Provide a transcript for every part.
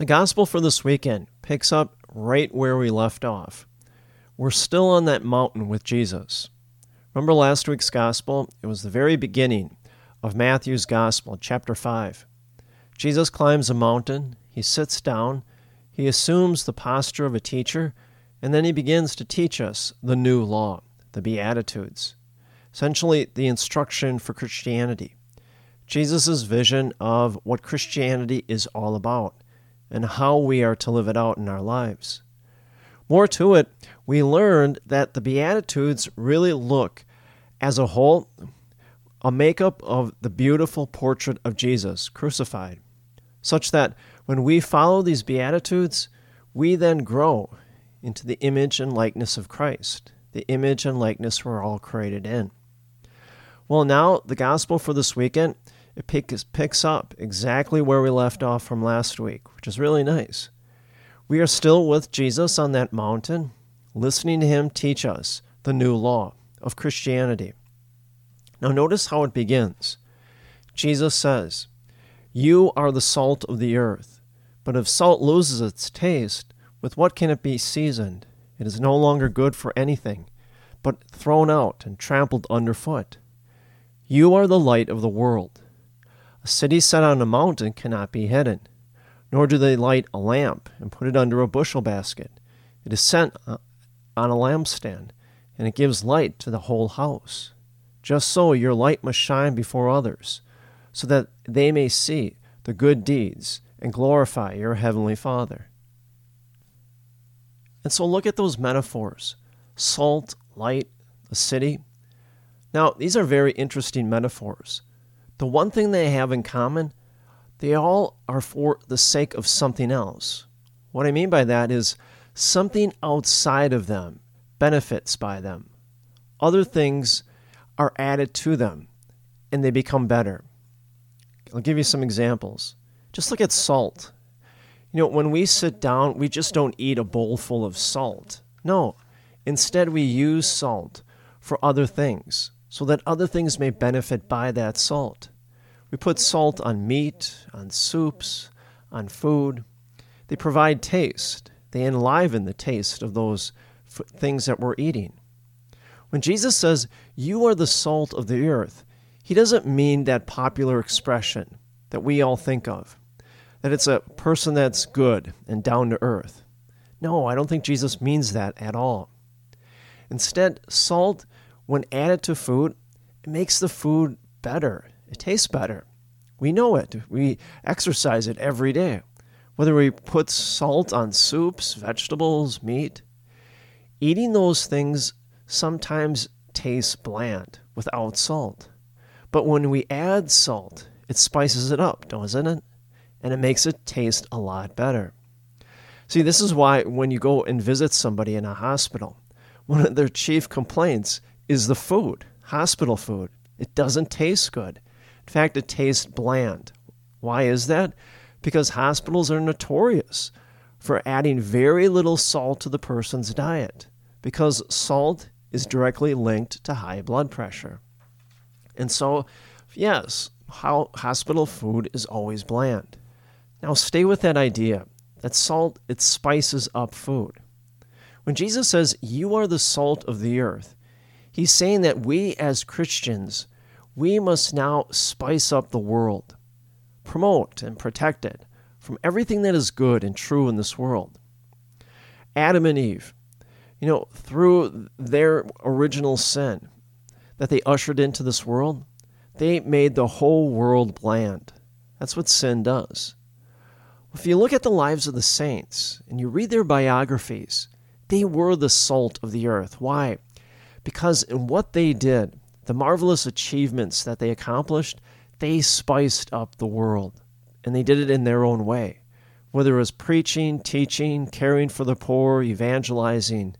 The gospel for this weekend picks up right where we left off. We're still on that mountain with Jesus. Remember last week's gospel? It was the very beginning of Matthew's gospel, chapter 5. Jesus climbs a mountain, he sits down, he assumes the posture of a teacher, and then he begins to teach us the new law, the Beatitudes, essentially the instruction for Christianity. Jesus' vision of what Christianity is all about and how we are to live it out in our lives. More to it, we learned that the Beatitudes really look, as a whole, a makeup of the beautiful portrait of Jesus crucified, such that when we follow these Beatitudes, we then grow into the image and likeness of Christ, the image and likeness we're all created in. Well, now the gospel for this weekend it picks, picks up exactly where we left off from last week, which is really nice. We are still with Jesus on that mountain, listening to him teach us the new law of Christianity. Now, notice how it begins. Jesus says, You are the salt of the earth, but if salt loses its taste, with what can it be seasoned? It is no longer good for anything, but thrown out and trampled underfoot. You are the light of the world. A city set on a mountain cannot be hidden, nor do they light a lamp and put it under a bushel basket. It is set uh, on a lampstand, and it gives light to the whole house. Just so your light must shine before others, so that they may see the good deeds and glorify your heavenly Father. And so look at those metaphors salt, light, a city. Now, these are very interesting metaphors the one thing they have in common, they all are for the sake of something else. What I mean by that is something outside of them benefits by them. Other things are added to them and they become better. I'll give you some examples. Just look at salt. You know, when we sit down, we just don't eat a bowl full of salt. No, instead, we use salt for other things so that other things may benefit by that salt. We put salt on meat, on soups, on food. They provide taste, they enliven the taste of those f- things that we're eating. When Jesus says, You are the salt of the earth, he doesn't mean that popular expression that we all think of, that it's a person that's good and down to earth. No, I don't think Jesus means that at all. Instead, salt when added to food, it makes the food better. It tastes better. We know it. We exercise it every day. whether we put salt on soups, vegetables, meat. Eating those things sometimes tastes bland without salt. But when we add salt, it spices it up, doesn't it? And it makes it taste a lot better. See, this is why when you go and visit somebody in a hospital, one of their chief complaints is the food, hospital food. It doesn't taste good. In fact, it tastes bland. Why is that? Because hospitals are notorious for adding very little salt to the person's diet, because salt is directly linked to high blood pressure. And so, yes, how hospital food is always bland. Now stay with that idea that salt it spices up food. When Jesus says you are the salt of the earth, he's saying that we as Christians, we must now spice up the world, promote and protect it from everything that is good and true in this world. Adam and Eve, you know, through their original sin that they ushered into this world, they made the whole world bland. That's what sin does. If you look at the lives of the saints and you read their biographies, they were the salt of the earth. Why? Because in what they did, the marvelous achievements that they accomplished, they spiced up the world. And they did it in their own way. Whether it was preaching, teaching, caring for the poor, evangelizing,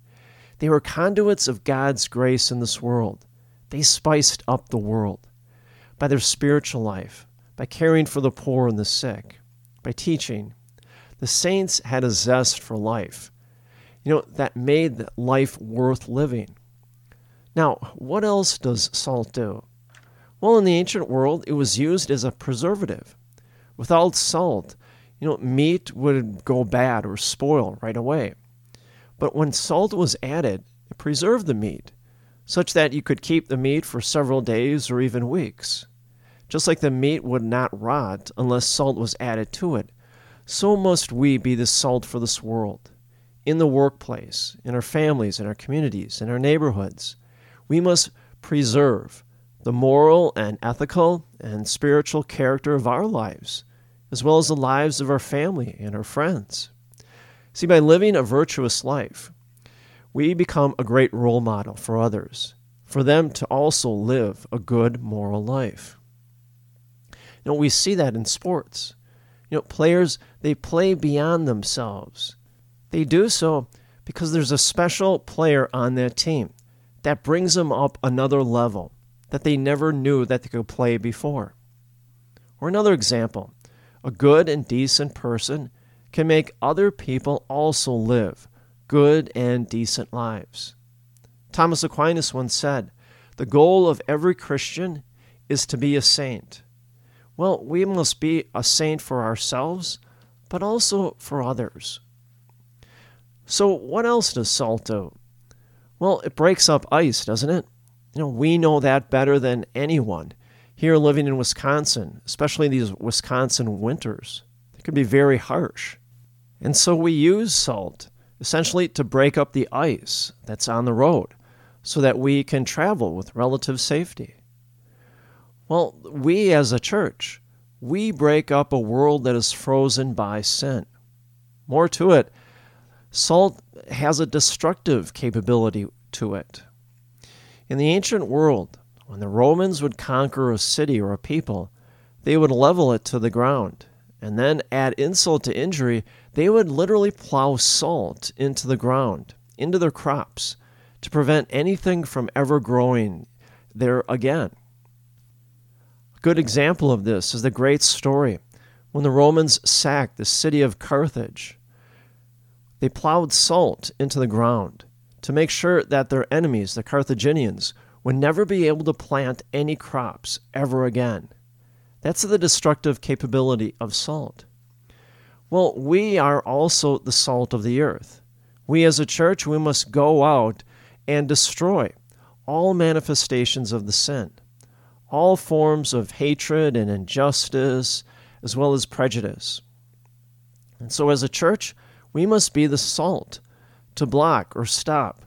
they were conduits of God's grace in this world. They spiced up the world by their spiritual life, by caring for the poor and the sick, by teaching. The saints had a zest for life, you know, that made life worth living. Now, what else does salt do? Well, in the ancient world, it was used as a preservative. Without salt, you know, meat would go bad or spoil right away. But when salt was added, it preserved the meat, such that you could keep the meat for several days or even weeks. Just like the meat would not rot unless salt was added to it, so must we be the salt for this world. In the workplace, in our families, in our communities, in our neighborhoods, we must preserve the moral and ethical and spiritual character of our lives, as well as the lives of our family and our friends. See, by living a virtuous life, we become a great role model for others, for them to also live a good moral life. You know, we see that in sports. You know, players, they play beyond themselves. They do so because there's a special player on that team that brings them up another level that they never knew that they could play before. Or another example, a good and decent person can make other people also live good and decent lives. Thomas Aquinas once said, The goal of every Christian is to be a saint. Well, we must be a saint for ourselves, but also for others. So, what else does salt do? Well, it breaks up ice, doesn't it? You know, we know that better than anyone here living in Wisconsin, especially these Wisconsin winters. They can be very harsh. And so we use salt essentially to break up the ice that's on the road so that we can travel with relative safety. Well, we as a church, we break up a world that is frozen by sin. More to it, salt has a destructive capability to it. In the ancient world, when the Romans would conquer a city or a people, they would level it to the ground and then add insult to injury, they would literally plow salt into the ground, into their crops, to prevent anything from ever growing there again. A good example of this is the great story when the Romans sacked the city of Carthage. They plowed salt into the ground to make sure that their enemies, the Carthaginians, would never be able to plant any crops ever again. That's the destructive capability of salt. Well, we are also the salt of the earth. We as a church, we must go out and destroy all manifestations of the sin, all forms of hatred and injustice, as well as prejudice. And so, as a church, we must be the salt to block or stop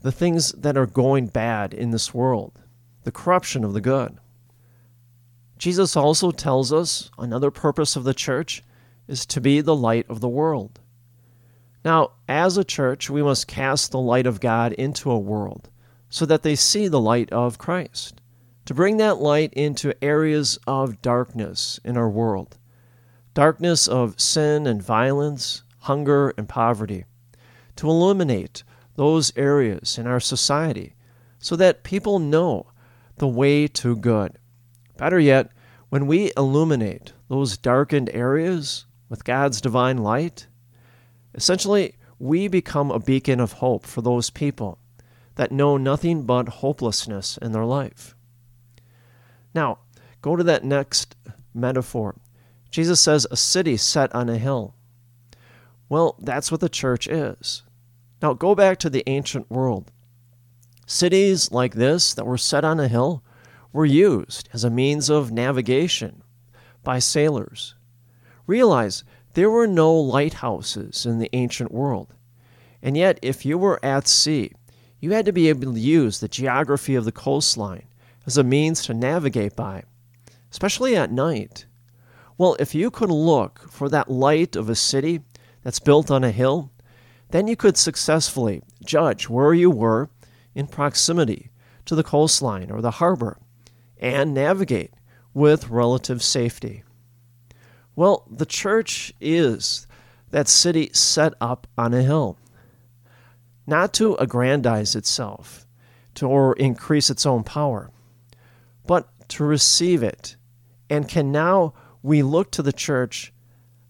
the things that are going bad in this world, the corruption of the good. Jesus also tells us another purpose of the church is to be the light of the world. Now, as a church, we must cast the light of God into a world so that they see the light of Christ, to bring that light into areas of darkness in our world darkness of sin and violence, hunger and poverty, to illuminate those areas in our society so that people know the way to good. Better yet, when we illuminate those darkened areas with God's divine light, essentially we become a beacon of hope for those people that know nothing but hopelessness in their life. Now, go to that next metaphor. Jesus says, a city set on a hill. Well, that's what the church is. Now, go back to the ancient world. Cities like this that were set on a hill were used as a means of navigation by sailors. Realize there were no lighthouses in the ancient world. And yet, if you were at sea, you had to be able to use the geography of the coastline as a means to navigate by, especially at night. Well, if you could look for that light of a city that's built on a hill, then you could successfully judge where you were in proximity to the coastline or the harbor and navigate with relative safety. Well, the church is that city set up on a hill, not to aggrandize itself to, or increase its own power, but to receive it and can now we look to the church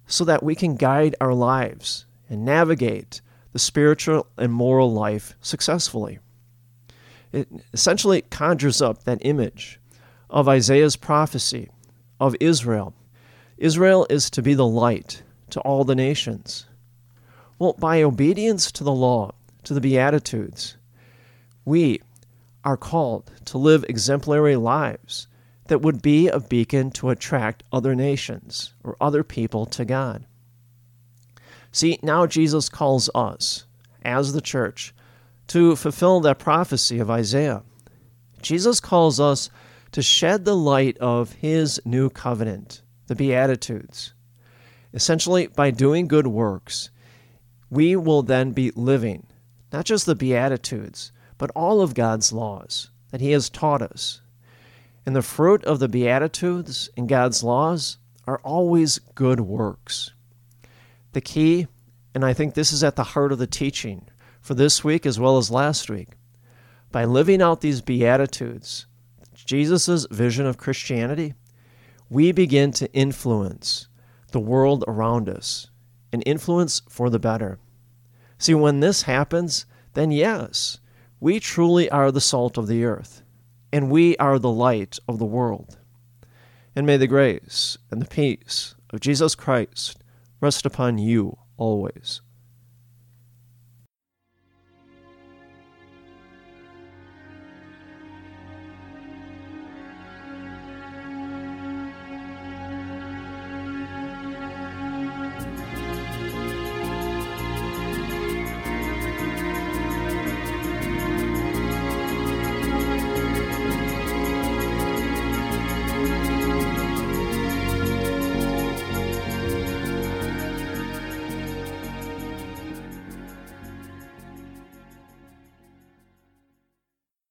so that we can guide our lives and navigate the spiritual and moral life successfully. It essentially conjures up that image of Isaiah's prophecy of Israel. Israel is to be the light to all the nations. Well, by obedience to the law, to the Beatitudes, we are called to live exemplary lives that would be a beacon to attract other nations or other people to God. See, now Jesus calls us, as the church, to fulfill that prophecy of Isaiah. Jesus calls us to shed the light of his new covenant, the Beatitudes. Essentially, by doing good works, we will then be living not just the Beatitudes, but all of God's laws that he has taught us and the fruit of the Beatitudes and God's laws are always good works. The key, and I think this is at the heart of the teaching for this week as well as last week, by living out these Beatitudes, Jesus' vision of Christianity, we begin to influence the world around us, an influence for the better. See, when this happens, then yes, we truly are the salt of the earth and we are the light of the world. And may the grace and the peace of Jesus Christ rest upon you always.